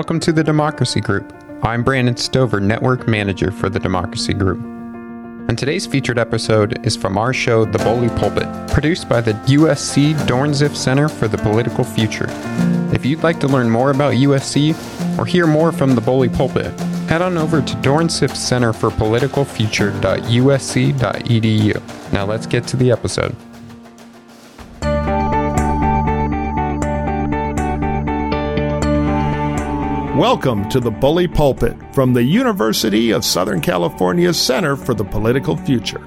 Welcome to the Democracy Group. I'm Brandon Stover, Network Manager for the Democracy Group. And today's featured episode is from our show, The Bully Pulpit, produced by the USC Dornsife Center for the Political Future. If you'd like to learn more about USC or hear more from the Bully Pulpit, head on over to Dornsife Center for Political Future.usc.edu. Now let's get to the episode. Welcome to the Bully Pulpit from the University of Southern California Center for the Political Future.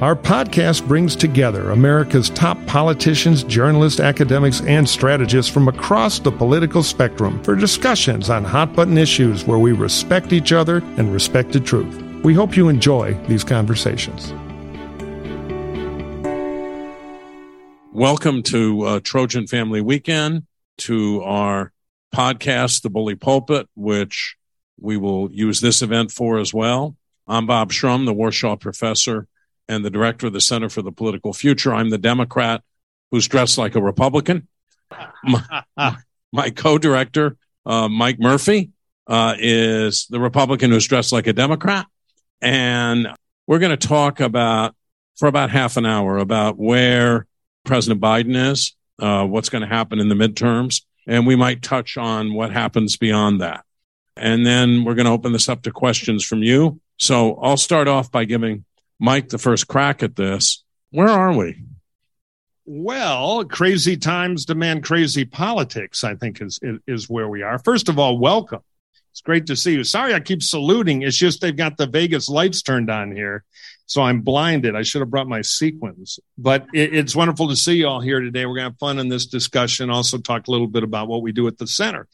Our podcast brings together America's top politicians, journalists, academics, and strategists from across the political spectrum for discussions on hot button issues where we respect each other and respect the truth. We hope you enjoy these conversations. Welcome to uh, Trojan Family Weekend, to our podcast, The Bully Pulpit, which we will use this event for as well. I'm Bob Shrum, the Warschaw professor and the director of the Center for the Political Future. I'm the Democrat who's dressed like a Republican. My, my co-director, uh, Mike Murphy, uh, is the Republican who's dressed like a Democrat. And we're going to talk about, for about half an hour, about where President Biden is, uh, what's going to happen in the midterms, and we might touch on what happens beyond that. And then we're going to open this up to questions from you. So I'll start off by giving Mike the first crack at this. Where are we? Well, crazy times demand crazy politics, I think is, is where we are. First of all, welcome. It's great to see you. Sorry, I keep saluting. It's just they've got the Vegas lights turned on here. So I'm blinded. I should have brought my sequins, but it, it's wonderful to see you all here today. We're going to have fun in this discussion. Also, talk a little bit about what we do at the center.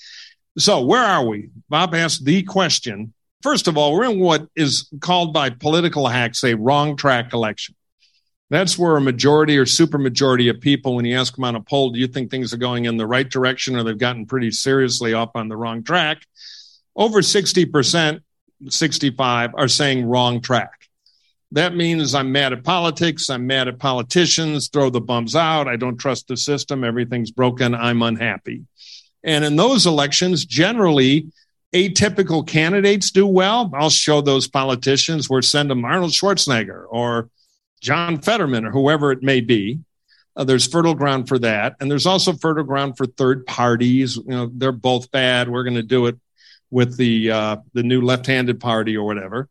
So, where are we? Bob asked the question. First of all, we're in what is called by political hacks a wrong track election. That's where a majority or supermajority of people, when you ask them on a poll, do you think things are going in the right direction or they've gotten pretty seriously off on the wrong track? Over 60%, 65 are saying wrong track. That means I'm mad at politics. I'm mad at politicians. Throw the bums out. I don't trust the system. Everything's broken. I'm unhappy. And in those elections, generally, atypical candidates do well. I'll show those politicians where send them Arnold Schwarzenegger or John Fetterman or whoever it may be. Uh, there's fertile ground for that. And there's also fertile ground for third parties. You know, they're both bad. We're going to do it with the, uh, the new left-handed party or whatever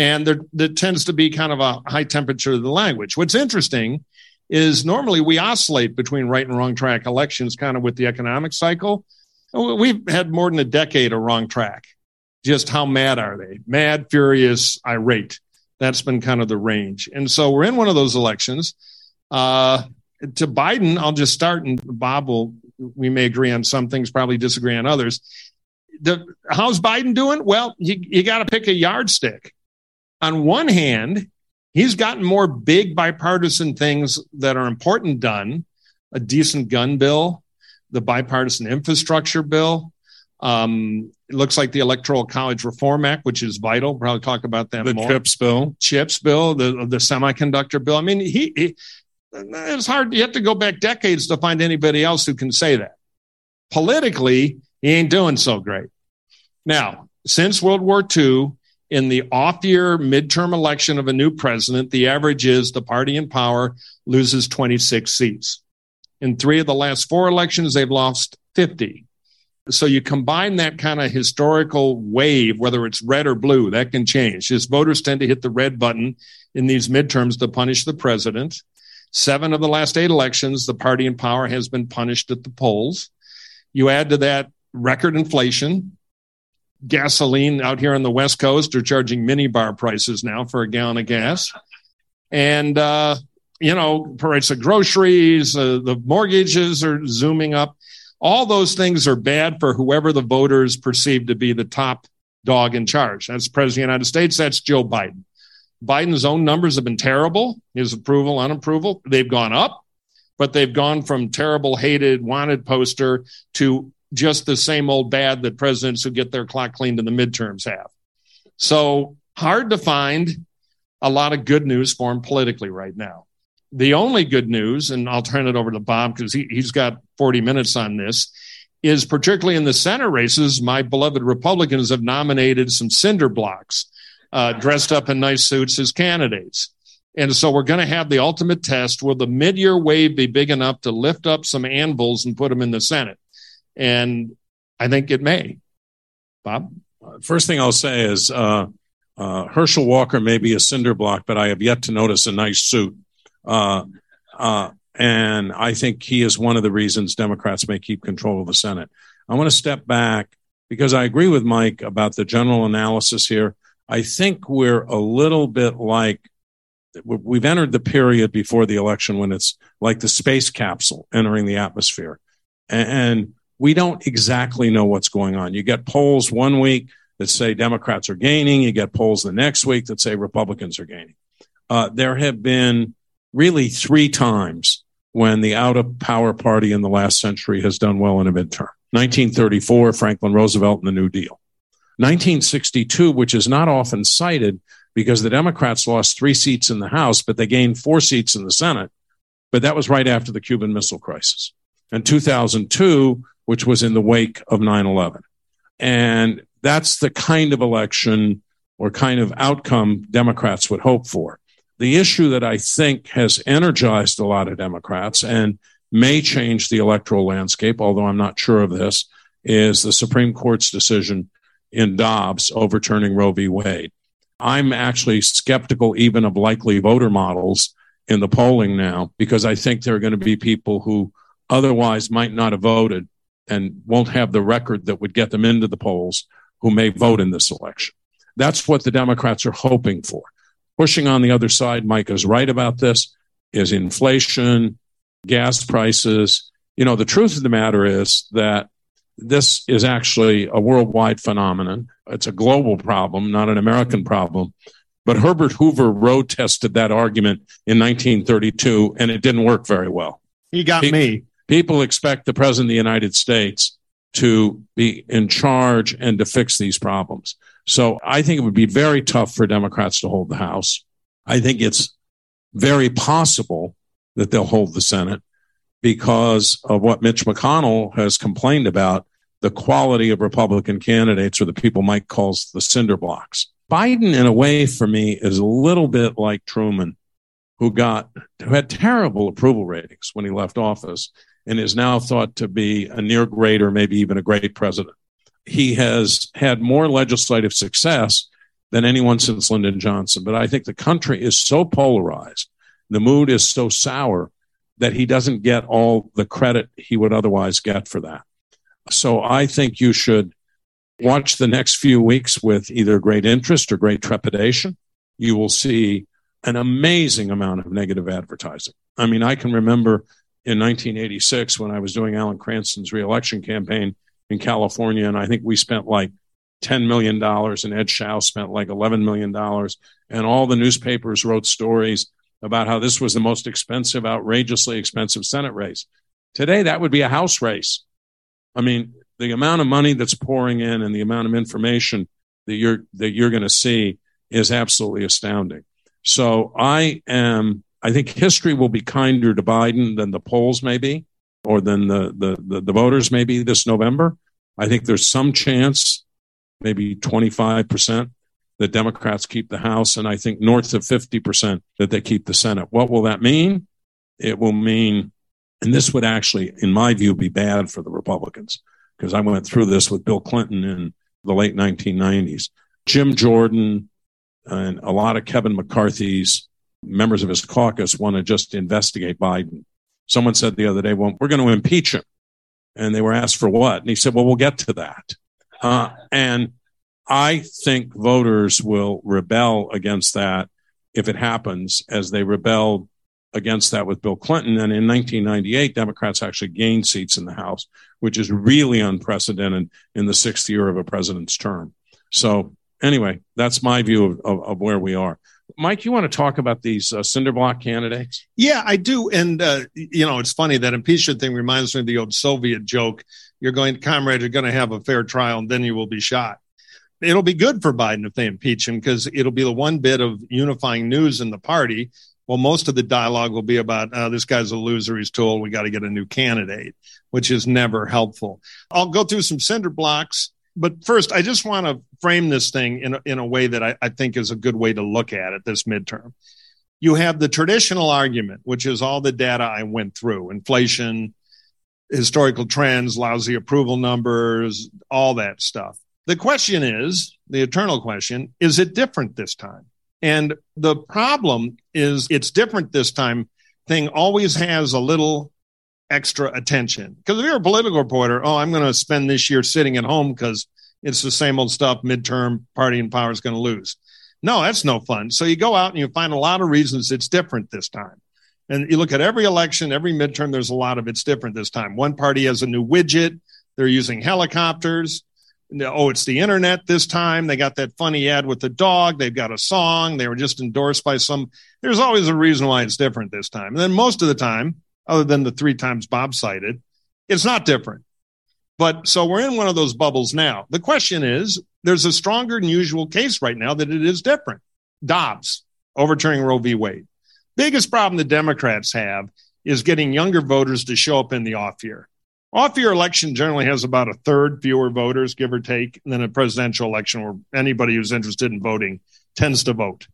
and there, there tends to be kind of a high temperature of the language. What's interesting is normally we oscillate between right and wrong track elections, kind of with the economic cycle. We've had more than a decade of wrong track. Just how mad are they? Mad, furious, irate. That's been kind of the range. And so we're in one of those elections. Uh, to Biden, I'll just start, and Bob will, we may agree on some things, probably disagree on others. The, how's Biden doing? Well, you, you got to pick a yardstick on one hand, he's gotten more big bipartisan things that are important done a decent gun bill, the bipartisan infrastructure bill. Um, it looks like the Electoral College Reform Act, which is vital. We'll probably talk about that the more. CHIPS bill, CHIPS bill, the the semiconductor bill. I mean, he, he it's hard. You have to go back decades to find anybody else who can say that. Politically, he ain't doing so great. Now, since World War II, in the off year midterm election of a new president, the average is the party in power loses 26 seats. In three of the last four elections, they've lost 50. So you combine that kind of historical wave, whether it's red or blue, that can change. Just voters tend to hit the red button in these midterms to punish the president. Seven of the last eight elections, the party in power has been punished at the polls. You add to that record inflation, gasoline out here on the West Coast are charging mini bar prices now for a gallon of gas. And, uh, you know, price of groceries, uh, the mortgages are zooming up. All those things are bad for whoever the voters perceive to be the top dog in charge. That's president of the United States. That's Joe Biden. Biden's own numbers have been terrible. His approval, unapproval, they've gone up, but they've gone from terrible, hated, wanted poster to just the same old bad that presidents who get their clock cleaned in the midterms have. So hard to find a lot of good news for him politically right now. The only good news, and I'll turn it over to Bob because he, he's got 40 minutes on this, is particularly in the center races, my beloved Republicans have nominated some cinder blocks uh, dressed up in nice suits as candidates. And so we're going to have the ultimate test. Will the mid year wave be big enough to lift up some anvils and put them in the Senate? And I think it may. Bob? First thing I'll say is uh, uh, Herschel Walker may be a cinder block, but I have yet to notice a nice suit. Uh, uh and I think he is one of the reasons Democrats may keep control of the Senate. I want to step back because I agree with Mike about the general analysis here. I think we're a little bit like we've entered the period before the election when it's like the space capsule entering the atmosphere. And we don't exactly know what's going on. You get polls one week that say Democrats are gaining, you get polls the next week that say Republicans are gaining. Uh, there have been really three times when the out of power party in the last century has done well in a midterm 1934, Franklin Roosevelt and the New Deal. 1962, which is not often cited because the Democrats lost three seats in the House, but they gained four seats in the Senate. But that was right after the Cuban Missile Crisis. And 2002, which was in the wake of 9 11. And that's the kind of election or kind of outcome Democrats would hope for. The issue that I think has energized a lot of Democrats and may change the electoral landscape, although I'm not sure of this, is the Supreme Court's decision in Dobbs overturning Roe v. Wade. I'm actually skeptical even of likely voter models in the polling now because I think there are going to be people who otherwise might not have voted and won't have the record that would get them into the polls who may vote in this election. That's what the Democrats are hoping for pushing on the other side, Mike is right about this, is inflation, gas prices. You know, the truth of the matter is that this is actually a worldwide phenomenon. It's a global problem, not an American problem. But Herbert Hoover road tested that argument in 1932, and it didn't work very well. He got Pe- me. People expect the President of the United States to be in charge and to fix these problems. So I think it would be very tough for Democrats to hold the House. I think it's very possible that they'll hold the Senate because of what Mitch McConnell has complained about the quality of Republican candidates or the people Mike calls the cinder blocks. Biden, in a way, for me, is a little bit like Truman, who got who had terrible approval ratings when he left office and is now thought to be a near great or maybe even a great president he has had more legislative success than anyone since Lyndon Johnson. But I think the country is so polarized, the mood is so sour that he doesn't get all the credit he would otherwise get for that. So I think you should watch the next few weeks with either great interest or great trepidation. You will see an amazing amount of negative advertising. I mean, I can remember in 1986 when I was doing Alan Cranston's reelection campaign in California. And I think we spent like $10 million and Ed Zschau spent like $11 million. And all the newspapers wrote stories about how this was the most expensive, outrageously expensive Senate race. Today, that would be a House race. I mean, the amount of money that's pouring in and the amount of information that you're, that you're going to see is absolutely astounding. So I am, I think history will be kinder to Biden than the polls may be or than the, the, the, the voters maybe this November. I think there's some chance, maybe 25%, that Democrats keep the House, and I think north of 50% that they keep the Senate. What will that mean? It will mean, and this would actually, in my view, be bad for the Republicans, because I went through this with Bill Clinton in the late 1990s. Jim Jordan and a lot of Kevin McCarthy's members of his caucus want to just investigate Biden someone said the other day, well, we're going to impeach him. And they were asked for what? And he said, well, we'll get to that. Uh, and I think voters will rebel against that if it happens, as they rebelled against that with Bill Clinton. And in 1998, Democrats actually gained seats in the House, which is really unprecedented in the sixth year of a president's term. So, anyway, that's my view of, of, of where we are. Mike, you want to talk about these uh, cinder block candidates? Yeah, I do. And, uh, you know, it's funny that impeachment thing reminds me of the old Soviet joke. You're going, comrade, you're going to have a fair trial and then you will be shot. It'll be good for Biden if they impeach him because it'll be the one bit of unifying news in the party Well, most of the dialogue will be about oh, this guy's a loser. He's too old. We got to get a new candidate, which is never helpful. I'll go through some cinder blocks, but first, I just want to frame this thing in a, in a way that I, I think is a good way to look at it this midterm. You have the traditional argument, which is all the data I went through inflation, historical trends, lousy approval numbers, all that stuff. The question is the eternal question is it different this time? And the problem is it's different this time thing always has a little extra attention. Because if you're a political reporter, oh, I'm going to spend this year sitting at home because it's the same old stuff, midterm, party in power is going to lose. No, that's no fun. So you go out and you find a lot of reasons it's different this time. And you look at every election, every midterm, there's a lot of it's different this time. One party has a new widget. They're using helicopters. Oh, it's the internet this time. They got that funny ad with the dog. They've got a song. They were just endorsed by some. There's always a reason why it's different this time. And then most of the time, other than the three times Bob cited, it's not different. But so we're in one of those bubbles now. The question is there's a stronger than usual case right now that it is different. Dobbs overturning Roe v. Wade. Biggest problem the Democrats have is getting younger voters to show up in the off year. Off year election generally has about a third fewer voters, give or take, than a presidential election where anybody who's interested in voting tends to vote.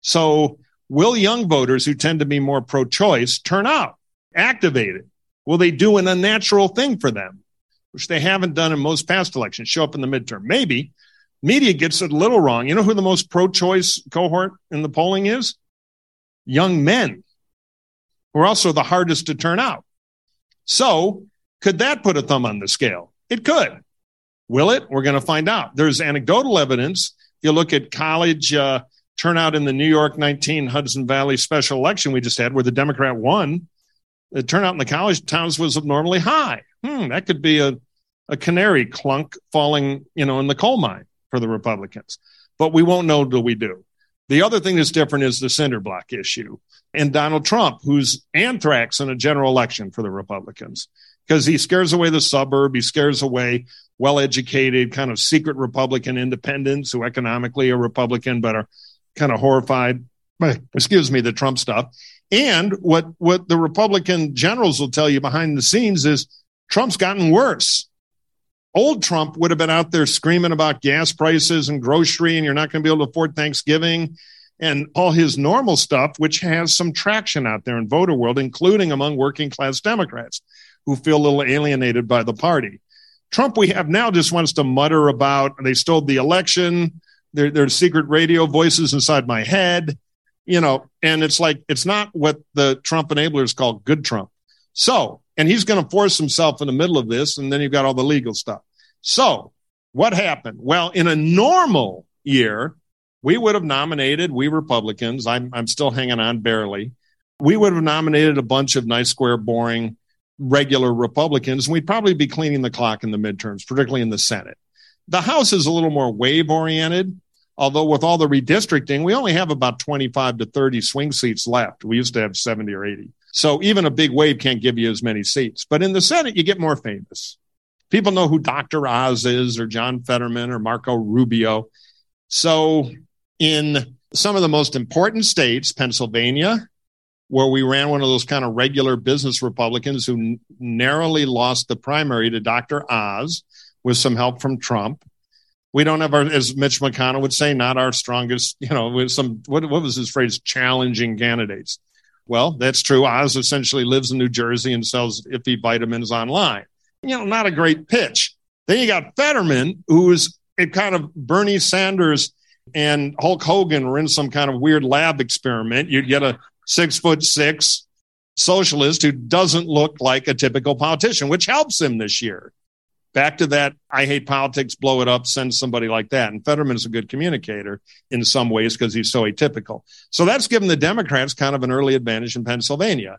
So, will young voters who tend to be more pro choice turn out, activated? Will they do an unnatural thing for them, which they haven't done in most past elections, show up in the midterm? Maybe. Media gets it a little wrong. You know who the most pro choice cohort in the polling is? young men who are also the hardest to turn out. So, could that put a thumb on the scale? It could. Will it? We're going to find out. There's anecdotal evidence. If you look at college uh, turnout in the New York 19 Hudson Valley special election we just had, where the Democrat won, the turnout in the college towns was abnormally high. Hmm, that could be a, a canary clunk falling, you know, in the coal mine for the Republicans. But we won't know till we do. The other thing that's different is the cinder block issue and Donald Trump, who's anthrax in a general election for the Republicans because he scares away the suburb. He scares away well educated, kind of secret Republican independents who economically are Republican, but are kind of horrified by, excuse me, the Trump stuff. And what, what the Republican generals will tell you behind the scenes is Trump's gotten worse. Old Trump would have been out there screaming about gas prices and grocery, and you're not going to be able to afford Thanksgiving and all his normal stuff, which has some traction out there in voter world, including among working class Democrats who feel a little alienated by the party. Trump, we have now just wants to mutter about they stole the election. There, there's secret radio voices inside my head, you know, and it's like it's not what the Trump enablers call good Trump. So and he's going to force himself in the middle of this. And then you've got all the legal stuff. So what happened? Well, in a normal year, we would have nominated, we Republicans, I'm, I'm still hanging on barely. We would have nominated a bunch of nice, square, boring, regular Republicans. And we'd probably be cleaning the clock in the midterms, particularly in the Senate. The House is a little more wave oriented. Although with all the redistricting, we only have about 25 to 30 swing seats left. We used to have 70 or 80. So even a big wave can't give you as many seats. But in the Senate, you get more famous. People know who Dr. Oz is or John Fetterman or Marco Rubio. So in some of the most important states, Pennsylvania, where we ran one of those kind of regular business Republicans who narrowly lost the primary to Dr. Oz with some help from Trump. We don't have our, as Mitch McConnell would say, not our strongest, you know, with some, what, what was his phrase, challenging candidates. Well, that's true. Oz essentially lives in New Jersey and sells iffy vitamins online. You know, not a great pitch. Then you got Fetterman, who's a kind of Bernie Sanders and Hulk Hogan were in some kind of weird lab experiment. You'd get a six foot six socialist who doesn't look like a typical politician, which helps him this year back to that I hate politics, blow it up, send somebody like that. And Fetterman is a good communicator in some ways because he's so atypical. So that's given the Democrats kind of an early advantage in Pennsylvania.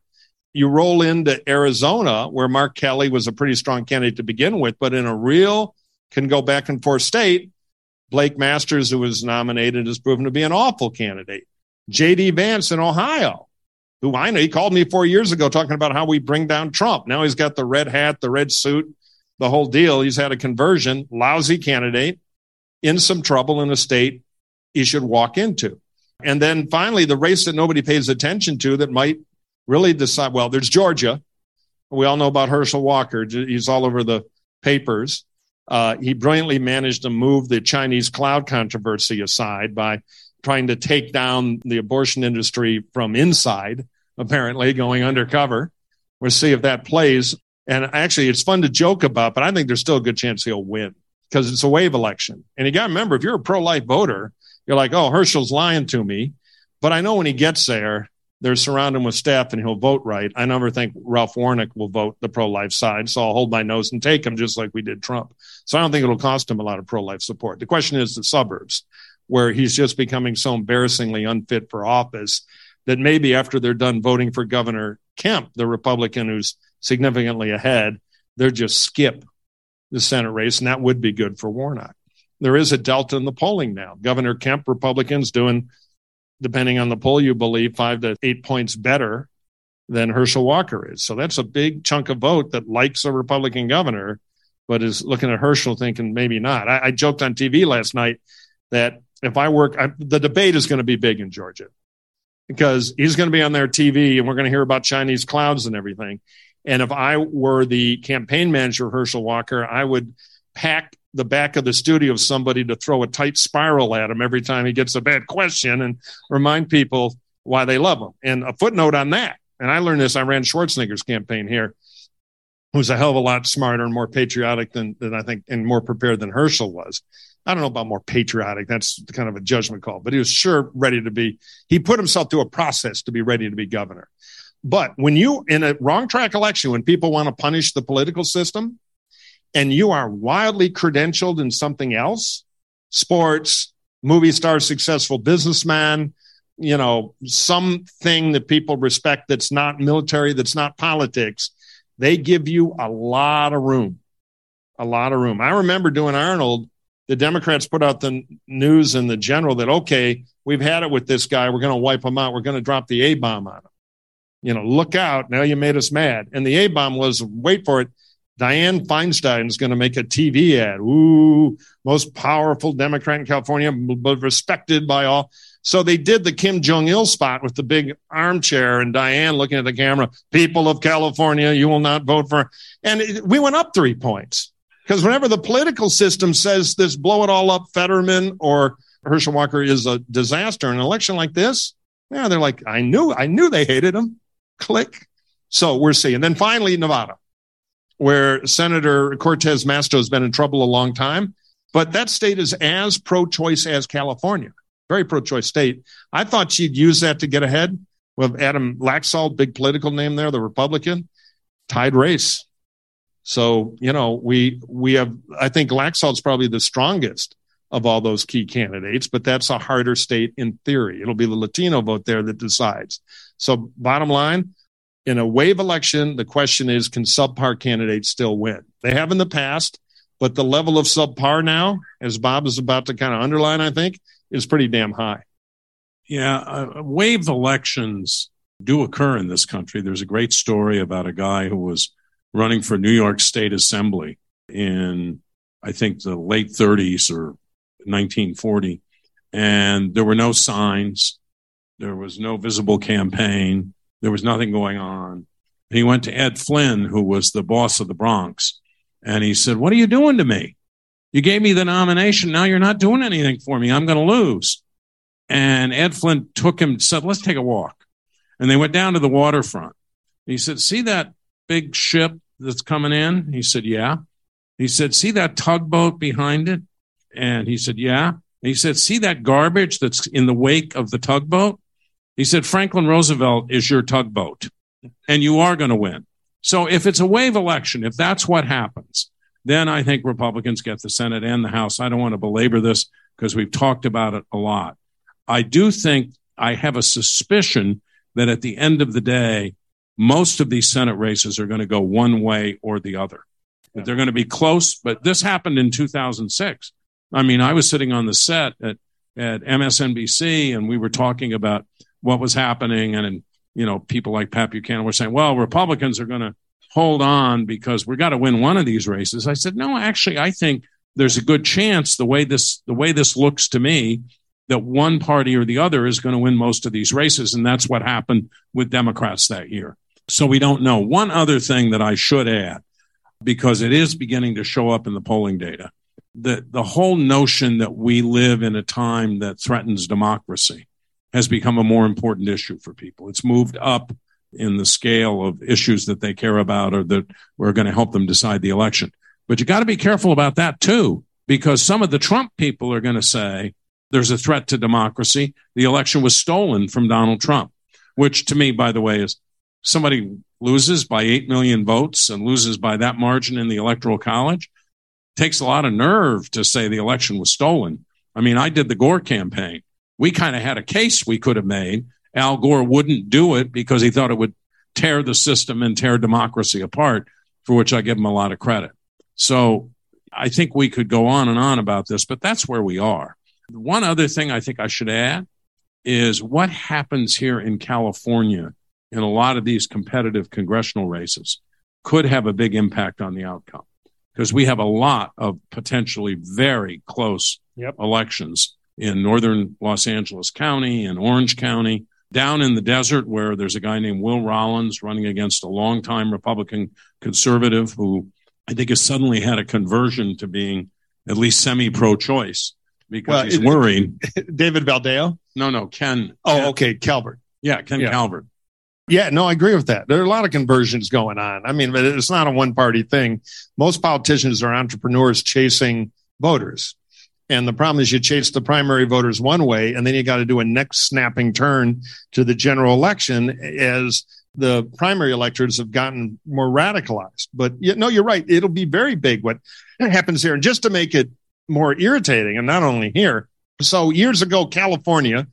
You roll into Arizona, where Mark Kelly was a pretty strong candidate to begin with, but in a real can go back and forth state, Blake Masters, who was nominated, has proven to be an awful candidate. J.D. Vance in Ohio, who I know he called me four years ago talking about how we bring down Trump. Now he's got the red hat, the red suit, the whole deal. He's had a conversion, lousy candidate, in some trouble in a state he should walk into. And then finally, the race that nobody pays attention to that might really decide. Well, there's Georgia. We all know about Herschel Walker. He's all over the papers. Uh, he brilliantly managed to move the Chinese cloud controversy aside by trying to take down the abortion industry from inside, apparently going undercover. We'll see if that plays. And actually, it's fun to joke about, but I think there's still a good chance he'll win because it's a wave election. And you got to remember, if you're a pro life voter, you're like, oh, Herschel's lying to me. But I know when he gets there, they're surrounding with staff and he'll vote right. I never think Ralph Warnock will vote the pro life side. So I'll hold my nose and take him just like we did Trump. So I don't think it'll cost him a lot of pro life support. The question is the suburbs where he's just becoming so embarrassingly unfit for office that maybe after they're done voting for Governor Kemp, the Republican who's significantly ahead, they're just skip the Senate race. And that would be good for Warnock. There is a delta in the polling now. Governor Kemp, Republicans doing depending on the poll you believe, five to eight points better than Herschel Walker is. So that's a big chunk of vote that likes a Republican governor, but is looking at Herschel thinking maybe not. I, I joked on TV last night that if I work, I, the debate is going to be big in Georgia because he's going to be on their TV and we're going to hear about Chinese clouds and everything. And if I were the campaign manager Herschel Walker, I would pack the back of the studio of somebody to throw a tight spiral at him every time he gets a bad question and remind people why they love him. And a footnote on that, and I learned this, I ran Schwarzenegger's campaign here, who's a hell of a lot smarter and more patriotic than, than I think, and more prepared than Herschel was. I don't know about more patriotic. That's kind of a judgment call, but he was sure ready to be, he put himself through a process to be ready to be governor. But when you, in a wrong track election, when people want to punish the political system, and you are wildly credentialed in something else, sports, movie star, successful businessman, you know, something that people respect that's not military, that's not politics, they give you a lot of room. A lot of room. I remember doing Arnold. The Democrats put out the news in the general that, okay, we've had it with this guy. We're going to wipe him out. We're going to drop the A bomb on him. You know, look out. Now you made us mad. And the A bomb was, wait for it, Dianne Feinstein is going to make a TV ad. Ooh, most powerful Democrat in California, but respected by all. So they did the Kim Jong il spot with the big armchair and Diane looking at the camera. People of California, you will not vote for. And it, we went up three points because whenever the political system says this, blow it all up, Fetterman or Herschel Walker is a disaster. In an election like this, yeah, they're like, I knew, I knew they hated him. Click. So we're seeing. Then finally, Nevada where Senator Cortez Masto has been in trouble a long time. But that state is as pro choice as California, very pro choice state. I thought she'd use that to get ahead with Adam Laxalt, big political name there, the Republican, tied race. So, you know, we, we have, I think Laxalt's probably the strongest of all those key candidates, but that's a harder state in theory. It'll be the Latino vote there that decides. So bottom line, in a wave election, the question is can subpar candidates still win? They have in the past, but the level of subpar now, as Bob is about to kind of underline, I think, is pretty damn high. Yeah, uh, wave elections do occur in this country. There's a great story about a guy who was running for New York State Assembly in, I think, the late 30s or 1940. And there were no signs. There was no visible campaign. There was nothing going on. He went to Ed Flynn, who was the boss of the Bronx, and he said, What are you doing to me? You gave me the nomination. Now you're not doing anything for me. I'm going to lose. And Ed Flynn took him, said, Let's take a walk. And they went down to the waterfront. He said, See that big ship that's coming in? He said, Yeah. He said, See that tugboat behind it? And he said, Yeah. And he said, See that garbage that's in the wake of the tugboat? He said, Franklin Roosevelt is your tugboat and you are going to win. So if it's a wave election, if that's what happens, then I think Republicans get the Senate and the House. I don't want to belabor this because we've talked about it a lot. I do think I have a suspicion that at the end of the day, most of these Senate races are going to go one way or the other. They're going to be close, but this happened in 2006. I mean, I was sitting on the set at, at MSNBC and we were talking about what was happening. And, and, you know, people like Pat Buchanan were saying, well, Republicans are going to hold on because we got to win one of these races. I said, no, actually, I think there's a good chance the way this, the way this looks to me that one party or the other is going to win most of these races. And that's what happened with Democrats that year. So we don't know. One other thing that I should add, because it is beginning to show up in the polling data, the, the whole notion that we live in a time that threatens democracy has become a more important issue for people. It's moved up in the scale of issues that they care about or that we're going to help them decide the election. But you got to be careful about that too, because some of the Trump people are going to say there's a threat to democracy. The election was stolen from Donald Trump, which to me, by the way, is somebody loses by 8 million votes and loses by that margin in the electoral college takes a lot of nerve to say the election was stolen. I mean, I did the Gore campaign. We kind of had a case we could have made. Al Gore wouldn't do it because he thought it would tear the system and tear democracy apart, for which I give him a lot of credit. So I think we could go on and on about this, but that's where we are. One other thing I think I should add is what happens here in California in a lot of these competitive congressional races could have a big impact on the outcome because we have a lot of potentially very close yep. elections in northern Los Angeles County and Orange County, down in the desert where there's a guy named Will Rollins running against a longtime Republican conservative who I think has suddenly had a conversion to being at least semi pro choice because well, he's it, worried. David Valadao? No, no, Ken. Oh, Ken, okay, Calvert. Yeah, Ken yeah. Calvert. Yeah, no, I agree with that. There are a lot of conversions going on. I mean, it's not a one party thing. Most politicians are entrepreneurs chasing voters. And the problem is you chase the primary voters one way, and then you got to do a neck snapping turn to the general election as the primary electors have gotten more radicalized. But you, no, you're right. It'll be very big what happens here. And just to make it more irritating, and not only here. So years ago, California,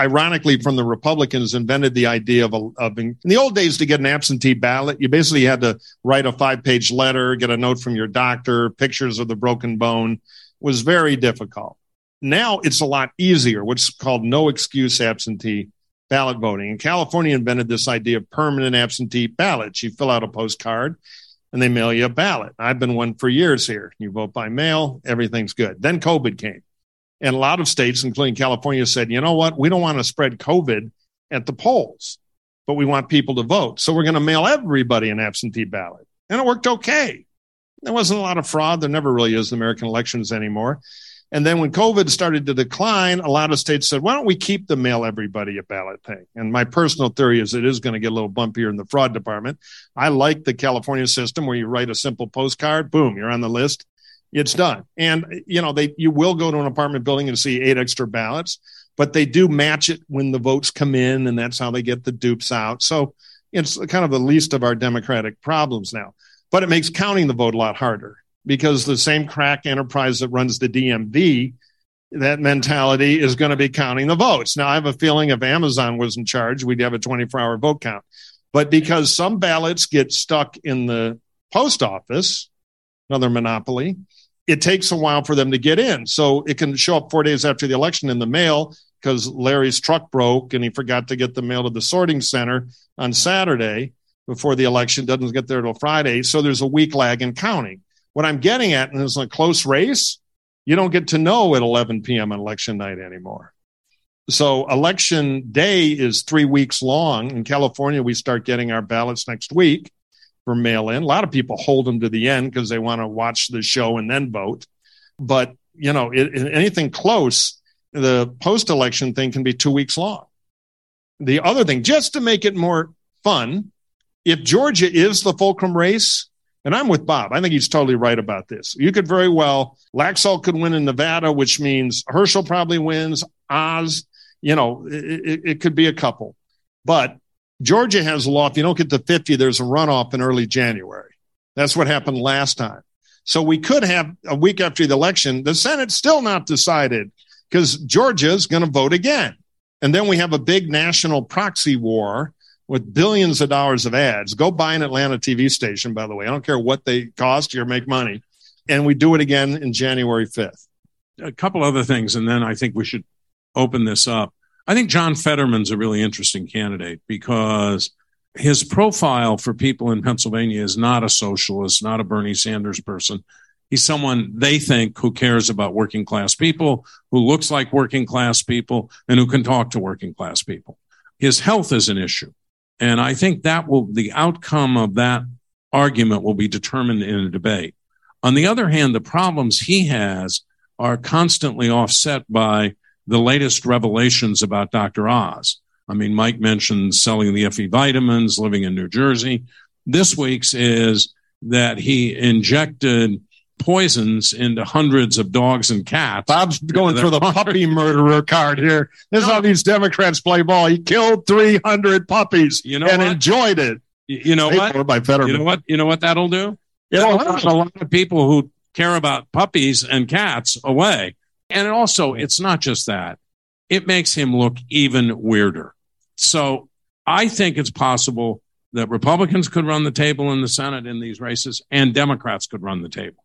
ironically from the Republicans, invented the idea of, a, of in the old days to get an absentee ballot, you basically had to write a five page letter, get a note from your doctor, pictures of the broken bone. It was very difficult. Now it's a lot easier. What's called no excuse absentee ballot voting. And California invented this idea of permanent absentee ballots. You fill out a postcard and they mail you a ballot. I've been one for years here. You vote by mail, everything's good. Then COVID came. And a lot of states, including California, said, you know what? We don't want to spread COVID at the polls, but we want people to vote. So we're going to mail everybody an absentee ballot. And it worked okay. There wasn't a lot of fraud. There never really is in American elections anymore. And then when COVID started to decline, a lot of states said, why don't we keep the mail everybody a ballot thing? And my personal theory is it is going to get a little bumpier in the fraud department. I like the California system where you write a simple postcard, boom, you're on the list. It's done. And, you know, they, you will go to an apartment building and see eight extra ballots, but they do match it when the votes come in. And that's how they get the dupes out. So it's kind of the least of our democratic problems now, but it makes counting the vote a lot harder because the same crack enterprise that runs the DMV, that mentality is going to be counting the votes. Now, I have a feeling if Amazon was in charge, we'd have a 24 hour vote count. But because some ballots get stuck in the post office, another monopoly, it takes a while for them to get in. So it can show up four days after the election in the mail because Larry's truck broke and he forgot to get the mail to the sorting center on Saturday before the election doesn't get there till Friday. So there's a week lag in counting. What I'm getting at, and it's a close race, you don't get to know at 11 p.m. on election night anymore. So election day is three weeks long. In California, we start getting our ballots next week for mail in. A lot of people hold them to the end because they want to watch the show and then vote. But, you know, it, anything close, the post election thing can be two weeks long. The other thing, just to make it more fun, if Georgia is the fulcrum race, and I'm with Bob. I think he's totally right about this. You could very well, Laxalt could win in Nevada, which means Herschel probably wins. Oz, you know, it, it could be a couple. But Georgia has a law. If you don't get to 50, there's a runoff in early January. That's what happened last time. So we could have a week after the election, the Senate's still not decided because Georgia is going to vote again. And then we have a big national proxy war with billions of dollars of ads. Go buy an Atlanta TV station, by the way. I don't care what they cost, you or make money. And we do it again in January 5th. A couple other things, and then I think we should open this up. I think John Fetterman's a really interesting candidate because his profile for people in Pennsylvania is not a socialist, not a Bernie Sanders person. He's someone they think who cares about working class people, who looks like working class people, and who can talk to working class people. His health is an issue. And I think that will, the outcome of that argument will be determined in a debate. On the other hand, the problems he has are constantly offset by the latest revelations about Dr. Oz. I mean, Mike mentioned selling the FE vitamins, living in New Jersey. This week's is that he injected poisons into hundreds of dogs and cats. Bob's going for the puppy murderer card here. This no. is how these Democrats play ball. He killed 300 puppies you know and what? enjoyed it. You know what? By You know what? You know what that'll do? It'll put a lot of people who care about puppies and cats away. And also, it's not just that. It makes him look even weirder. So I think it's possible that Republicans could run the table in the Senate in these races and Democrats could run the table.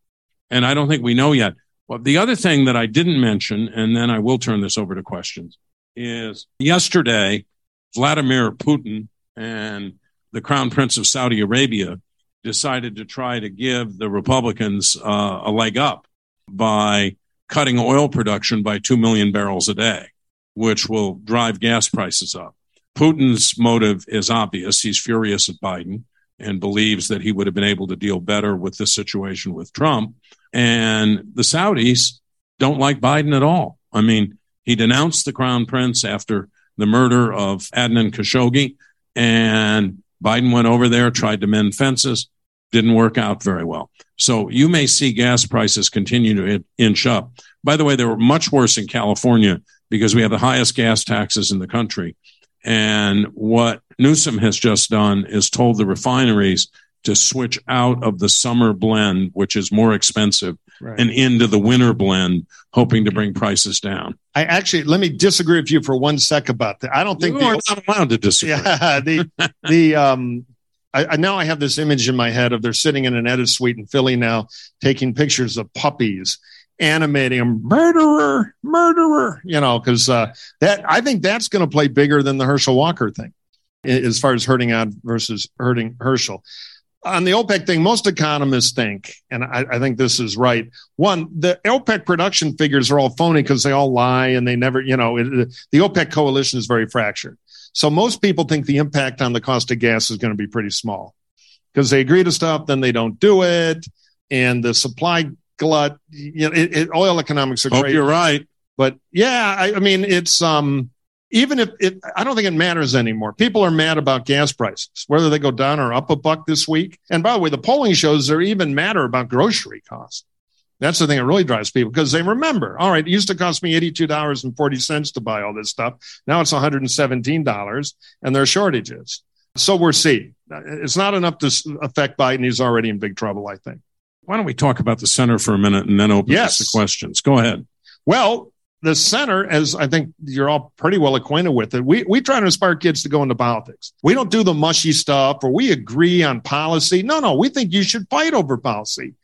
And I don't think we know yet. But the other thing that I didn't mention, and then I will turn this over to questions, is yesterday, Vladimir Putin and the Crown Prince of Saudi Arabia decided to try to give the Republicans uh, a leg up by cutting oil production by 2 million barrels a day, which will drive gas prices up. Putin's motive is obvious. He's furious at Biden and believes that he would have been able to deal better with this situation with Trump. And the Saudis don't like Biden at all. I mean, he denounced the crown prince after the murder of Adnan Khashoggi, and Biden went over there, tried to mend fences, didn't work out very well. So you may see gas prices continue to inch up. By the way, they were much worse in California because we have the highest gas taxes in the country. And what Newsom has just done is told the refineries to switch out of the summer blend, which is more expensive, right. and into the winter blend, hoping to bring prices down. I actually let me disagree with you for one sec about that. I don't think you are not allowed to disagree. Yeah, the the um. I, I, now I have this image in my head of they're sitting in an edit suite in Philly now, taking pictures of puppies, animating them, murderer, murderer. You know, because uh, that I think that's going to play bigger than the Herschel Walker thing, as far as hurting Oz versus hurting Herschel on the OPEC thing, most economists think, and I, I, think this is right. One, the OPEC production figures are all phony because they all lie and they never, you know, it, the OPEC coalition is very fractured. So most people think the impact on the cost of gas is going to be pretty small because they agree to stuff, then they don't do it, and the supply glut. You know, it, it, oil economics are Hope great. You're right, but yeah, I, I mean, it's um even if it, I don't think it matters anymore. People are mad about gas prices, whether they go down or up a buck this week. And by the way, the polling shows they're even madder about grocery costs. That's the thing that really drives people because they remember, all right, it used to cost me $82.40 to buy all this stuff. Now it's $117 and there are shortages. So we're seeing it's not enough to affect Biden. He's already in big trouble, I think. Why don't we talk about the center for a minute and then open yes. the questions? Go ahead. Well, the center, as I think you're all pretty well acquainted with it, we, we try to inspire kids to go into politics. We don't do the mushy stuff or we agree on policy. No, no, we think you should fight over policy.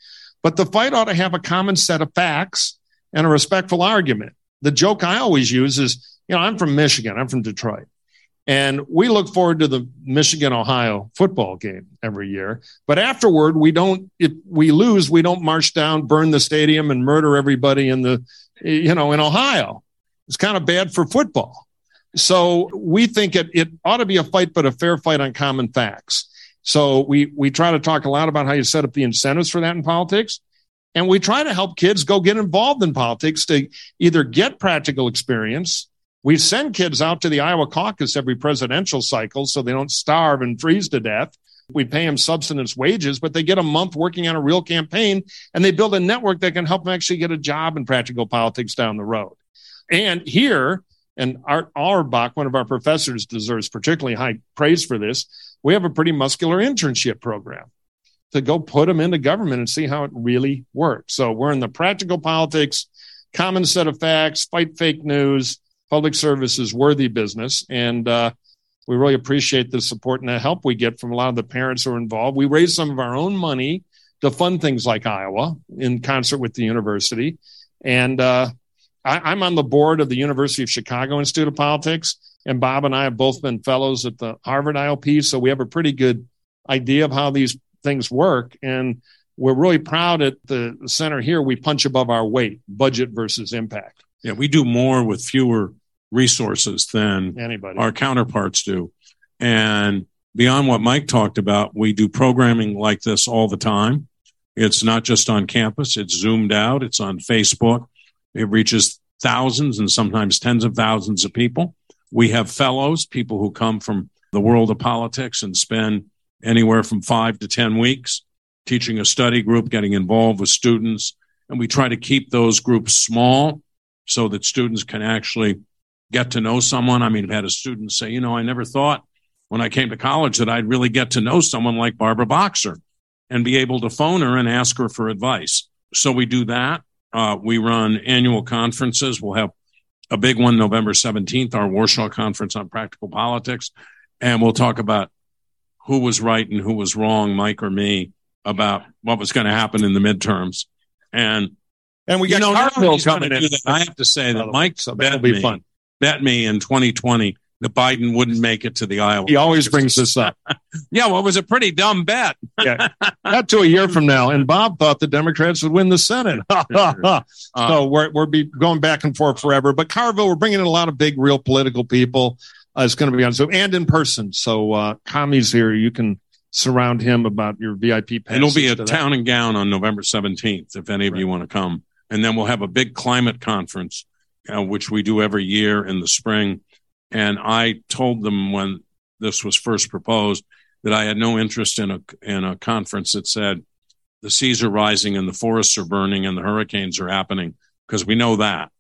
But the fight ought to have a common set of facts and a respectful argument. The joke I always use is, you know, I'm from Michigan, I'm from Detroit. And we look forward to the Michigan Ohio football game every year. But afterward, we don't, if we lose, we don't march down, burn the stadium, and murder everybody in the you know, in Ohio. It's kind of bad for football. So we think it, it ought to be a fight, but a fair fight on common facts. So we, we try to talk a lot about how you set up the incentives for that in politics. And we try to help kids go get involved in politics to either get practical experience. We send kids out to the Iowa caucus every presidential cycle so they don't starve and freeze to death. We pay them subsistence wages, but they get a month working on a real campaign and they build a network that can help them actually get a job in practical politics down the road. And here, and Art Auerbach, one of our professors, deserves particularly high praise for this. We have a pretty muscular internship program to go put them into government and see how it really works. So we're in the practical politics, common set of facts, fight fake news, public services worthy business. And uh, we really appreciate the support and the help we get from a lot of the parents who are involved. We raise some of our own money to fund things like Iowa in concert with the university. And uh, I, am on the board of the University of Chicago Institute of Politics. And Bob and I have both been fellows at the Harvard IOP. So we have a pretty good idea of how these things work. And we're really proud at the center here. We punch above our weight, budget versus impact. Yeah, we do more with fewer resources than Anybody. our counterparts do. And beyond what Mike talked about, we do programming like this all the time. It's not just on campus, it's zoomed out, it's on Facebook. It reaches thousands and sometimes tens of thousands of people. We have fellows, people who come from the world of politics and spend anywhere from five to 10 weeks teaching a study group, getting involved with students. And we try to keep those groups small so that students can actually get to know someone. I mean, I've had a student say, you know, I never thought when I came to college that I'd really get to know someone like Barbara Boxer and be able to phone her and ask her for advice. So we do that. Uh, we run annual conferences. We'll have a big one November 17th, our Warschaw Conference on Practical Politics. And we'll talk about who was right and who was wrong, Mike or me, about what was going to happen in the midterms. And and we you got know, Carville coming in. I have to say that Mike So bet that'll be me, fun. bet me in 2020 that Biden wouldn't make it to the Iowa. He always brings this up. Yeah, well, it was a pretty dumb bet. Yeah. Not to a year from now. And Bob thought the Democrats would win the Senate. Uh, so we're, we're be going back and forth forever. But Carville, we're bringing in a lot of big, real political people. Uh, it's going to be on Zoom and in person. So uh, Kami's here. You can surround him about your VIP passes. It'll be a town and gown on November 17th, if any of you want to come. And then we'll have a big climate conference, uh, which we do every year in the spring. And I told them when this was first proposed that I had no interest in a, in a conference that said the seas are rising and the forests are burning and the hurricanes are happening, because we know that.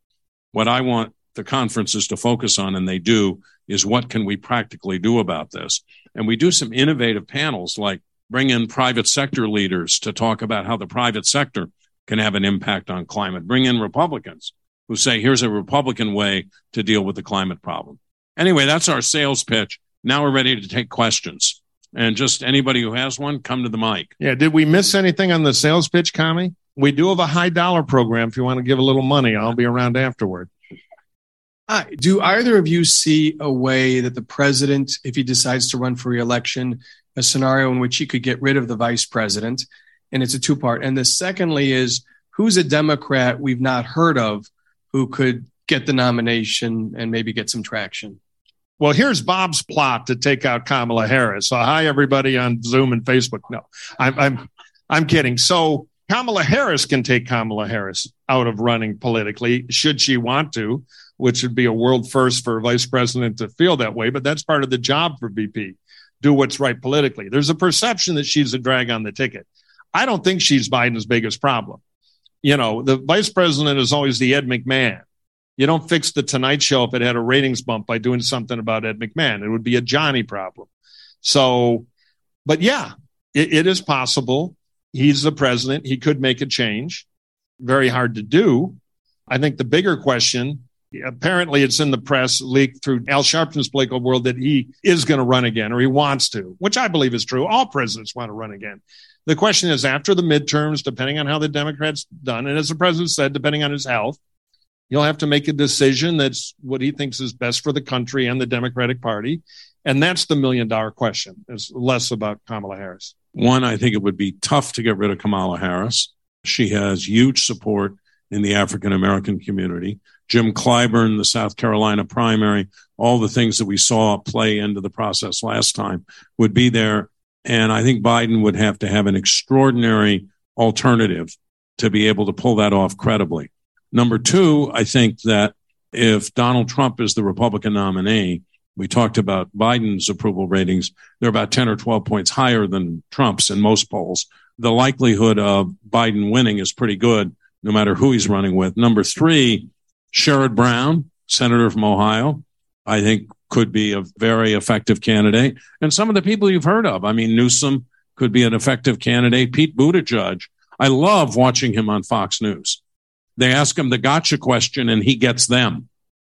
What I want the conferences to focus on, and they do, is what can we practically do about this? And we do some innovative panels like bring in private sector leaders to talk about how the private sector can have an impact on climate. Bring in Republicans who say, here's a Republican way to deal with the climate problem. Anyway, that's our sales pitch. Now we're ready to take questions. And just anybody who has one, come to the mic. Yeah. Did we miss anything on the sales pitch, Kami? We do have a high dollar program. If you want to give a little money, I'll be around afterward. Hi. Do either of you see a way that the president, if he decides to run for reelection, a scenario in which he could get rid of the vice president? And it's a two part. And the secondly is who's a Democrat we've not heard of who could get the nomination and maybe get some traction? Well, here's Bob's plot to take out Kamala Harris. So, hi everybody on Zoom and Facebook. No, I'm I'm I'm kidding. So Kamala Harris can take Kamala Harris out of running politically, should she want to, which would be a world first for a vice president to feel that way. But that's part of the job for VP. Do what's right politically. There's a perception that she's a drag on the ticket. I don't think she's Biden's biggest problem. You know, the vice president is always the Ed McMahon. You don't fix the Tonight Show if it had a ratings bump by doing something about Ed McMahon. It would be a Johnny problem. So, but yeah, it, it is possible. He's the president. He could make a change. Very hard to do. I think the bigger question, apparently it's in the press leaked through Al Sharpton's political world that he is going to run again or he wants to, which I believe is true. All presidents want to run again. The question is after the midterms, depending on how the Democrats done, and as the president said, depending on his health, he'll have to make a decision that's what he thinks is best for the country and the Democratic Party. And that's the million dollar question. It's less about Kamala Harris. One, I think it would be tough to get rid of Kamala Harris. She has huge support in the African American community. Jim Clyburn, the South Carolina primary, all the things that we saw play into the process last time would be there. And I think Biden would have to have an extraordinary alternative to be able to pull that off credibly. Number two, I think that if Donald Trump is the Republican nominee, we talked about Biden's approval ratings. They're about 10 or 12 points higher than Trump's in most polls. The likelihood of Biden winning is pretty good, no matter who he's running with. Number three, Sherrod Brown, senator from Ohio, I think could be a very effective candidate. And some of the people you've heard of, I mean, Newsom could be an effective candidate. Pete Buttigieg, I love watching him on Fox News. They ask him the gotcha question and he gets them.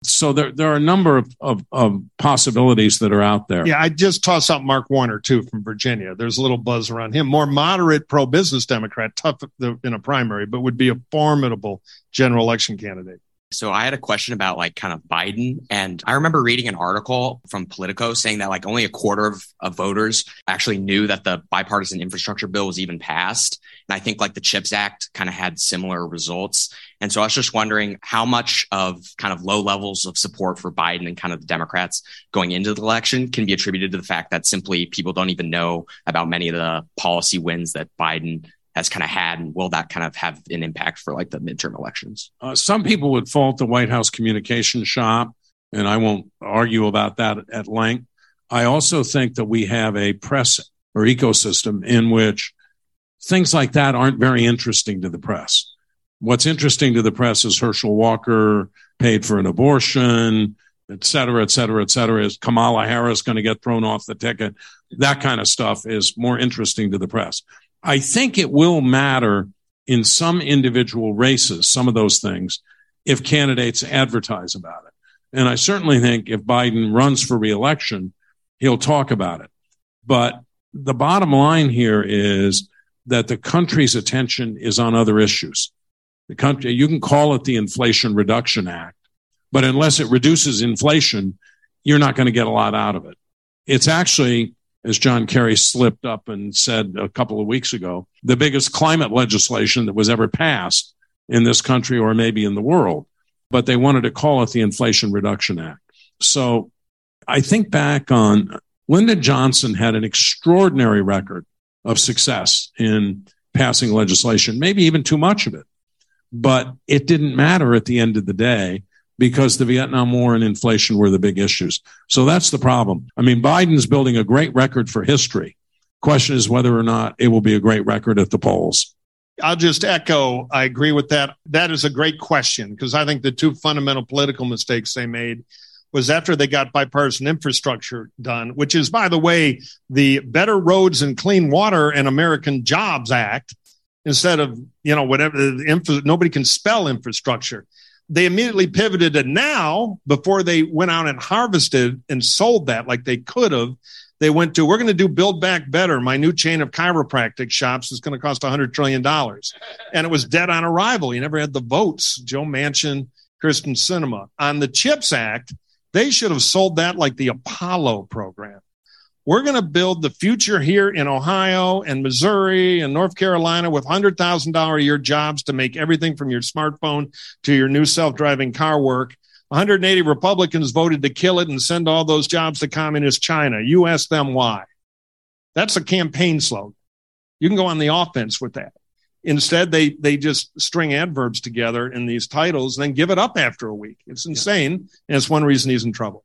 So there, there are a number of, of, of possibilities that are out there. Yeah, I just toss out Mark Warner too from Virginia. There's a little buzz around him. More moderate pro business Democrat, tough in a primary, but would be a formidable general election candidate. So I had a question about like kind of Biden. And I remember reading an article from Politico saying that like only a quarter of, of voters actually knew that the bipartisan infrastructure bill was even passed. And I think like the CHIPS Act kind of had similar results. And so I was just wondering how much of kind of low levels of support for Biden and kind of the Democrats going into the election can be attributed to the fact that simply people don't even know about many of the policy wins that Biden has kind of had, and will that kind of have an impact for like the midterm elections? Uh, some people would fault the White House communication shop, and I won't argue about that at length. I also think that we have a press or ecosystem in which things like that aren't very interesting to the press. What's interesting to the press is Herschel Walker paid for an abortion, et cetera, et cetera, et cetera. Is Kamala Harris going to get thrown off the ticket? That kind of stuff is more interesting to the press. I think it will matter in some individual races, some of those things, if candidates advertise about it. And I certainly think if Biden runs for reelection, he'll talk about it. But the bottom line here is that the country's attention is on other issues. The country, you can call it the Inflation Reduction Act, but unless it reduces inflation, you're not going to get a lot out of it. It's actually as John Kerry slipped up and said a couple of weeks ago, the biggest climate legislation that was ever passed in this country or maybe in the world. But they wanted to call it the Inflation Reduction Act. So I think back on Lyndon Johnson had an extraordinary record of success in passing legislation, maybe even too much of it. But it didn't matter at the end of the day because the Vietnam War and inflation were the big issues. So that's the problem. I mean, Biden's building a great record for history. Question is whether or not it will be a great record at the polls. I'll just echo, I agree with that. That is a great question because I think the two fundamental political mistakes they made was after they got bipartisan infrastructure done, which is, by the way, the Better Roads and Clean Water and American Jobs Act, instead of, you know, whatever, nobody can spell infrastructure they immediately pivoted and now before they went out and harvested and sold that like they could have they went to we're going to do build back better. My new chain of chiropractic shops is going to cost 100 trillion dollars. And it was dead on arrival. You never had the votes. Joe manchin kyrsten sinema on the chips act they should have sold that like the apollo program we're going to build the future here in Ohio and Missouri and North Carolina with $100,000 a year jobs to make everything from your smartphone to your new self driving car work. 180 Republicans voted to kill it and send all those jobs to communist China. You ask them why. That's a campaign slogan. You can go on the offense with that. Instead, they they just string adverbs together in these titles and then give it up after a week. It's insane, and it's one reason he's in trouble.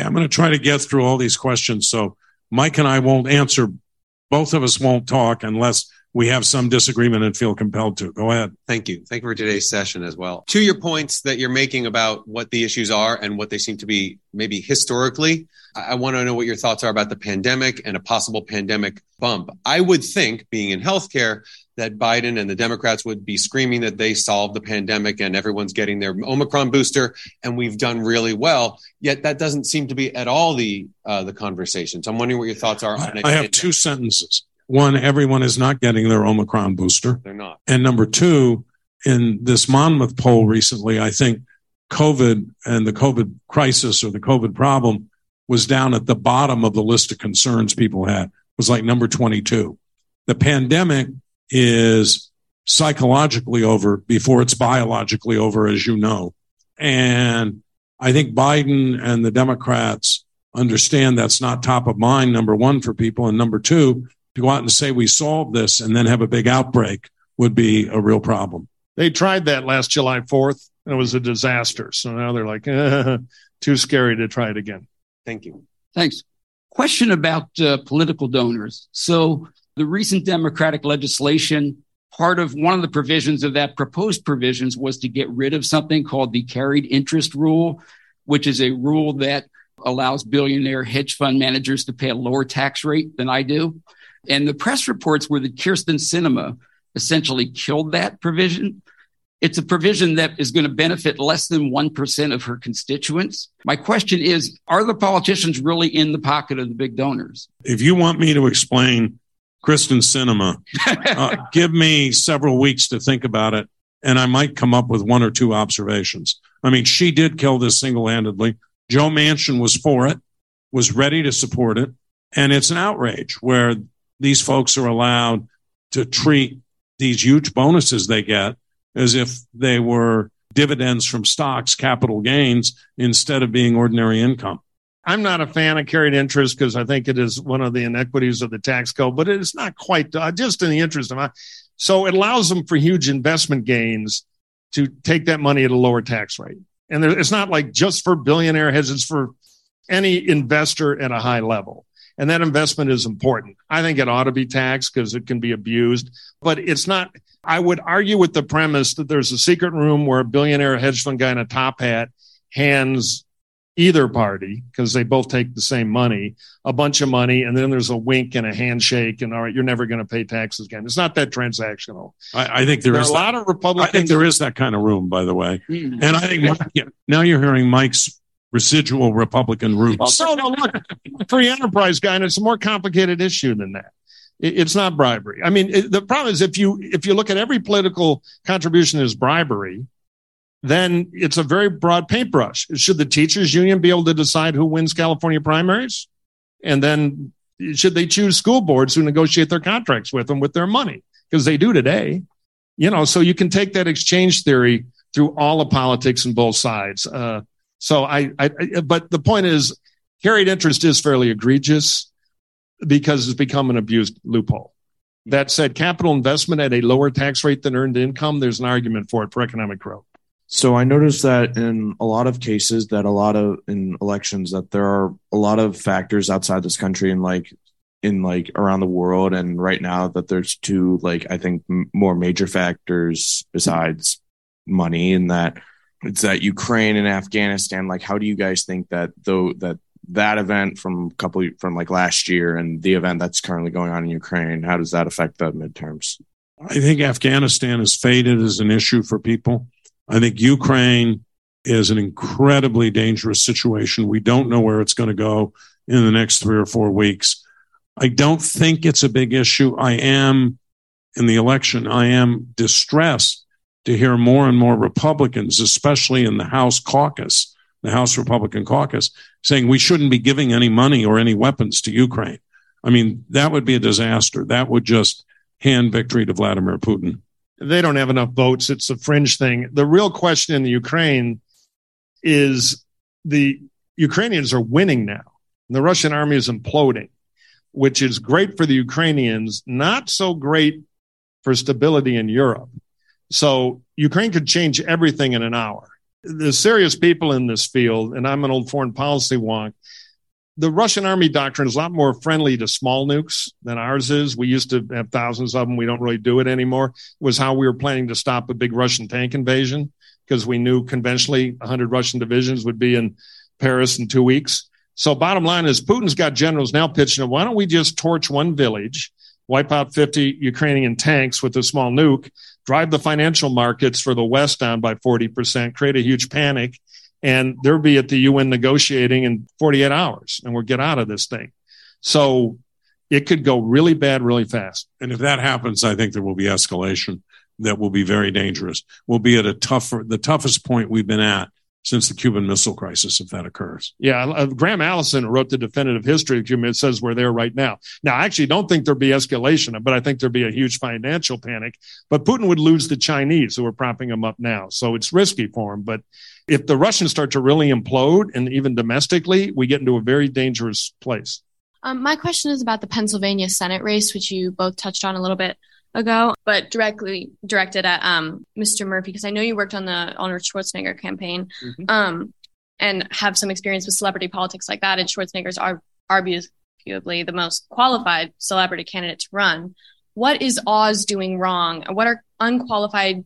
I'm going to try to get through all these questions. So Mike and I won't answer. Both of us won't talk unless we have some disagreement and feel compelled to. Go ahead. Thank you. Thank you for today's session as well. To your points that you're making about what the issues are and what they seem to be maybe historically, I want to know what your thoughts are about the pandemic and a possible pandemic bump. I would think, being in healthcare, that Biden and the Democrats would be screaming that they solved the pandemic and everyone's getting their Omicron booster and we've done really well. Yet that doesn't seem to be at all the uh, the conversation. So I'm wondering what your thoughts are on it. I have two sentences. One, everyone is not getting their Omicron booster. They're not. And number two, in this Monmouth poll recently, I think COVID and the COVID crisis or the COVID problem was down at the bottom of the list of concerns people had. It was like number 22. The pandemic is psychologically over before it's biologically over, as you know. And I think Biden and the Democrats understand that's not top of mind, number one, for people. And number two, to go out and say we solved this and then have a big outbreak would be a real problem. They tried that last July 4th and it was a disaster. So now they're like, eh, too scary to try it again. Thank you. Thanks. Question about uh, political donors. So the recent Democratic legislation, part of one of the provisions of that proposed provisions was to get rid of something called the carried interest rule, which is a rule that allows billionaire hedge fund managers to pay a lower tax rate than I do. And the press reports were that Kyrsten Sinema essentially killed that provision. It's a provision that is going to benefit less than 1% of her constituents. My question is Are the politicians really in the pocket of the big donors? If you want me to explain Kyrsten Sinema, uh, give me several weeks to think about it, and I might come up with one or two observations. I mean, she did kill this single handedly. Joe Manchin was for it, was ready to support it. And it's an outrage where these folks are allowed to treat these huge bonuses they get as if they were dividends from stocks, capital gains, instead of being ordinary income. I'm not a fan of carried interest because I think it is one of the inequities of the tax code, but it's not quite uh, just in the interest of my. So it allows them for huge investment gains to take that money at a lower tax rate. And there, it's not like just for billionaire heads, it's for any investor at a high level. And that investment is important. I think it ought to be taxed because it can be abused, but it's not. I would argue with the premise that there's a secret room where a billionaire hedge fund guy in a top hat hands either party, because they both take the same money, a bunch of money, and then there's a wink and a handshake, and all right, you're never going to pay taxes again. It's not that transactional. I, I think there, there is a lot of Republicans. I think there is that kind of room, by the way. Mm-hmm. And I think Mike, now you're hearing Mike's residual Republican roots. no, no, look, free enterprise guy, and it's a more complicated issue than that. it's not bribery. I mean, the problem is if you if you look at every political contribution as bribery, then it's a very broad paintbrush. Should the teachers union be able to decide who wins California primaries? And then should they choose school boards who negotiate their contracts with them with their money? Because they do today. You know, so you can take that exchange theory through all of politics and both sides. Uh, so I, I, but the point is, carried interest is fairly egregious because it's become an abused loophole. That said, capital investment at a lower tax rate than earned income, there's an argument for it for economic growth. So I noticed that in a lot of cases that a lot of in elections that there are a lot of factors outside this country and like in like around the world and right now that there's two like I think m- more major factors besides money and that it's that Ukraine and Afghanistan like how do you guys think that though that that event from a couple from like last year and the event that's currently going on in Ukraine how does that affect the midterms? I think Afghanistan is faded as an issue for people I think Ukraine is an incredibly dangerous situation. We don't know where it's going to go in the next three or four weeks. I don't think it's a big issue. I am in the election, I am distressed to hear more and more Republicans, especially in the House caucus, the House Republican caucus, saying we shouldn't be giving any money or any weapons to Ukraine. I mean, that would be a disaster. That would just hand victory to Vladimir Putin they don't have enough votes. It's a fringe thing. The real question in the Ukraine is the Ukrainians are winning now. The Russian army is imploding, which is great for the Ukrainians, not so great for stability in Europe. So Ukraine could change everything in an hour. The serious people in this field, and I'm an old foreign policy wonk, the Russian army doctrine is a lot more friendly to small nukes than ours is. We used to have thousands of them. We don't really do it anymore. It was how we were planning to stop a big Russian tank invasion because we knew conventionally 100 Russian divisions would be in Paris in two weeks. So bottom line is Putin's got generals now pitching, why don't we just torch one village, wipe out 50 Ukrainian tanks with a small nuke, drive the financial markets for the West down by 40%, create a huge panic, and they'll be at the UN negotiating in 48 hours and we'll get out of this thing. So it could go really bad really fast. And if that happens, I think there will be escalation that will be very dangerous. We'll be at a tougher, the toughest point we've been at since the Cuban Missile Crisis, if that occurs. Yeah, uh, Graham Allison wrote the definitive history of Cuba. It says we're there right now. Now, I actually don't think there'd be escalation, but I think there'd be a huge financial panic. But Putin would lose the Chinese who are propping him up now. So it's risky for him. But if the Russians start to really implode, and even domestically, we get into a very dangerous place. Um, my question is about the Pennsylvania Senate race, which you both touched on a little bit. Ago, but directly directed at um, Mr. Murphy because I know you worked on the Arnold Schwarzenegger campaign Mhm. um, and have some experience with celebrity politics like that. And Schwarzenegger's are arguably the most qualified celebrity candidate to run. What is Oz doing wrong? What are unqualified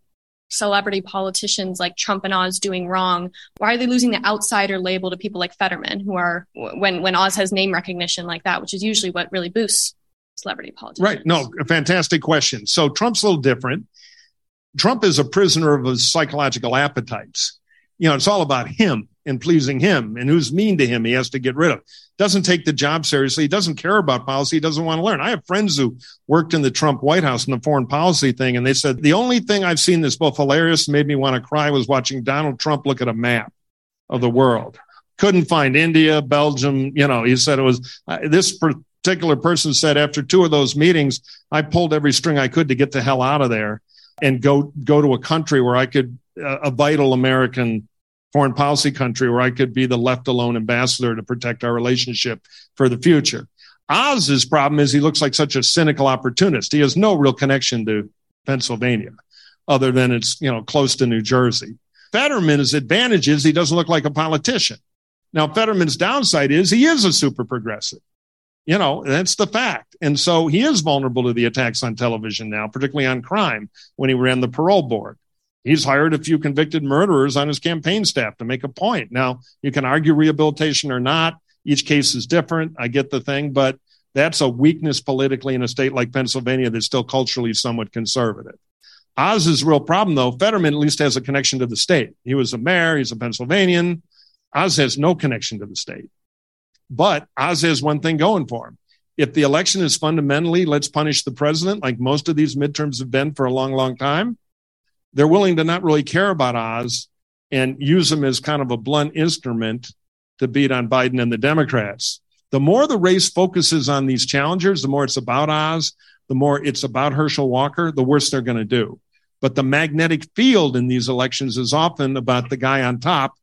celebrity politicians like Trump and Oz doing wrong? Why are they losing the outsider label to people like Fetterman, who are when when Oz has name recognition like that, which is usually what really boosts celebrity politics. Right. No, fantastic question. So Trump's a little different. Trump is a prisoner of his psychological appetites. You know, it's all about him and pleasing him and who's mean to him he has to get rid of. Doesn't take the job seriously. He doesn't care about policy. He doesn't want to learn. I have friends who worked in the Trump White House in the foreign policy thing, and they said the only thing I've seen that's both hilarious and made me want to cry was watching Donald Trump look at a map of the world. Couldn't find India, Belgium. You know, he said it was uh, this particular person said after two of those meetings, I pulled every string I could to get the hell out of there and go go to a country where I could uh, a vital American foreign policy country where I could be the left alone ambassador to protect our relationship for the future. Oz's problem is he looks like such a cynical opportunist. He has no real connection to Pennsylvania other than it's, you know, close to New Jersey. Fetterman's advantage is he doesn't look like a politician. Now, Fetterman's downside is he is a super progressive. You know, that's the fact. And so he is vulnerable to the attacks on television now, particularly on crime when he ran the parole board. He's hired a few convicted murderers on his campaign staff to make a point. Now, you can argue rehabilitation or not. Each case is different. I get the thing, but that's a weakness politically in a state like Pennsylvania that's still culturally somewhat conservative. Oz's real problem, though, Fetterman at least has a connection to the state. He was a mayor, he's a Pennsylvanian. Oz has no connection to the state. But Oz has one thing going for him. If the election is fundamentally, let's punish the president, like most of these midterms have been for a long, long time, they're willing to not really care about Oz and use him as kind of a blunt instrument to beat on Biden and the Democrats. The more the race focuses on these challengers, the more it's about Oz, the more it's about Herschel Walker, the worse they're going to do. But the magnetic field in these elections is often about the guy on top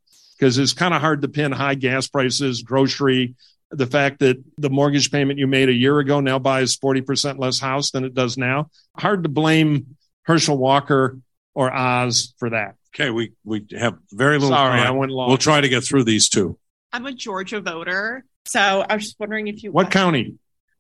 because it's kind of hard to pin high gas prices, grocery, the fact that the mortgage payment you made a year ago now buys 40% less house than it does now. Hard to blame Herschel Walker or Oz for that. Okay, we we have very little Sorry, time. I went long. We'll try to get through these two. I'm a Georgia voter, so I was just wondering if you What county?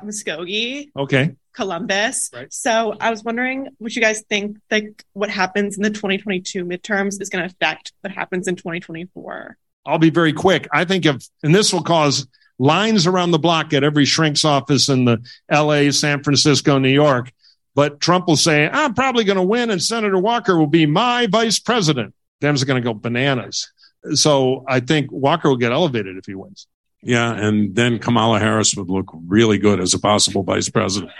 Muscogee, Okay. Columbus. Right. So I was wondering what you guys think like what happens in the 2022 midterms is going to affect what happens in 2024. I'll be very quick. I think if, and this will cause lines around the block at every shrink's office in the LA, San Francisco, New York. But Trump will say, I'm probably going to win and Senator Walker will be my vice president. Dems are going to go bananas. So I think Walker will get elevated if he wins. Yeah, and then Kamala Harris would look really good as a possible vice president.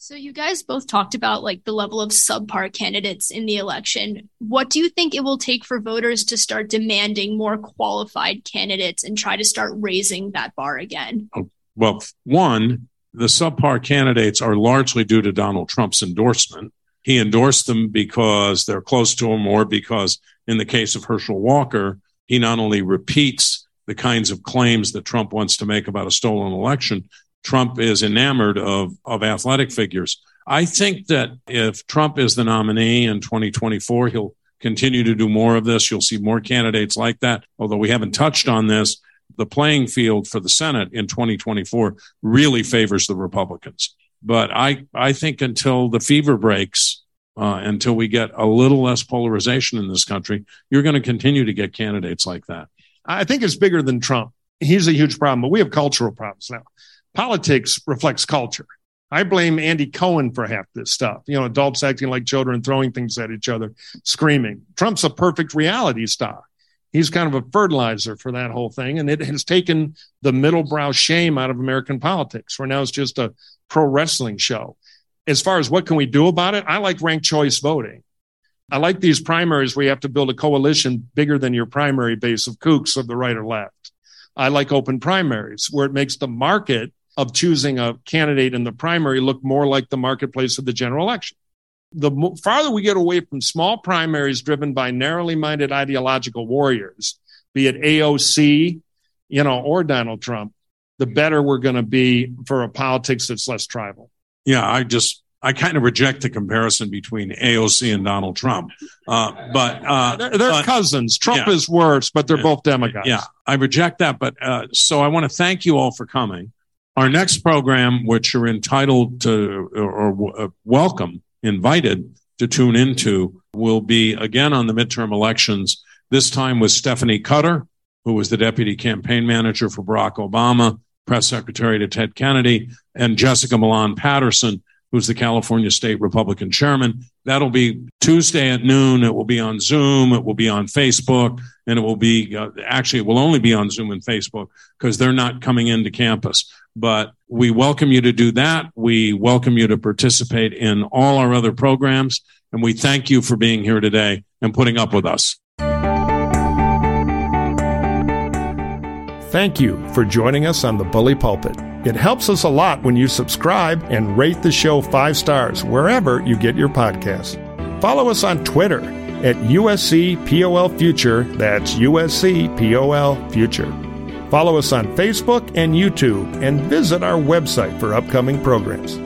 So you guys both talked about like the level of subpar candidates in the election. What do you think it will take for voters to start demanding more qualified candidates and try to start raising that bar again? Oh, well, one, the subpar candidates are largely due to Donald Trump's endorsement. He endorsed them because they're close to him, or because, in the case of Herschel Walker, he not only repeats the kinds of claims that Trump wants to make about a stolen election, Trump is enamored of, of athletic figures. I think that if Trump is the nominee in 2024, he'll continue to do more of this. You'll see more candidates like that. Although we haven't touched on this, the playing field for the Senate in 2024 really favors the Republicans. But I, I think until the fever breaks, uh, until we get a little less polarization in this country, you're going to continue to get candidates like that. I think it's bigger than Trump. He's a huge problem, but we have cultural problems now. Politics reflects culture. I blame Andy Cohen for half this stuff. You know, adults acting like children, throwing things at each other, screaming. Trump's a perfect reality star. He's kind of a fertilizer for that whole thing. And it has taken the middle brow shame out of American politics, where now it's just a pro wrestling show. As far as what can we do about it, I like ranked choice voting. I like these primaries where you have to build a coalition bigger than your primary base of kooks of the right or left. I like open primaries where it makes the market of choosing a candidate in the primary look more like the marketplace of the general election. The farther we get away from small primaries driven by narrowly minded ideological warriors, be it AOC, you know, or Donald Trump, the better we're going to be for a politics that's less tribal. Yeah, I just I kind of reject the comparison between AOC and Donald Trump. Uh, but uh, they're, they're cousins. Trump yeah. is worse, but they're both Democrats. Yeah, I reject that. But uh, so I want to thank you all for coming. Our next program, which you're entitled to or, or uh, welcome, invited to tune into, will be again on the midterm elections. This time with Stephanie Cutter, who was the deputy campaign manager for Barack Obama, press secretary to Ted Kennedy, and Jessica Millan Patterson, who's the California State Republican chairman. That'll be Tuesday at noon. It will be on Zoom. It will be on Facebook. And it will be, uh, actually, it will only be on Zoom and Facebook because they're not coming into campus. But we welcome you to do that. We welcome you to participate in all our other programs. And we thank you for being here today and putting up with us. Thank you for joining us on the Bully Pulpit. It helps us a lot when you subscribe and rate the show five stars wherever you get your podcasts. Follow us on Twitter at USC POL Future. That's USC POL Future. Follow us on Facebook and YouTube and visit our website for upcoming programs.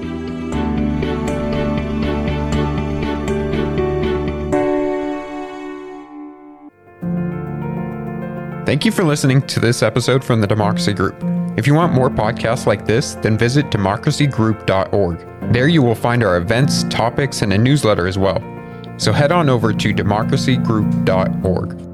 Thank you for listening to this episode from the Democracy Group. If you want more podcasts like this, then visit democracygroup.org. There you will find our events, topics, and a newsletter as well. So head on over to democracygroup.org.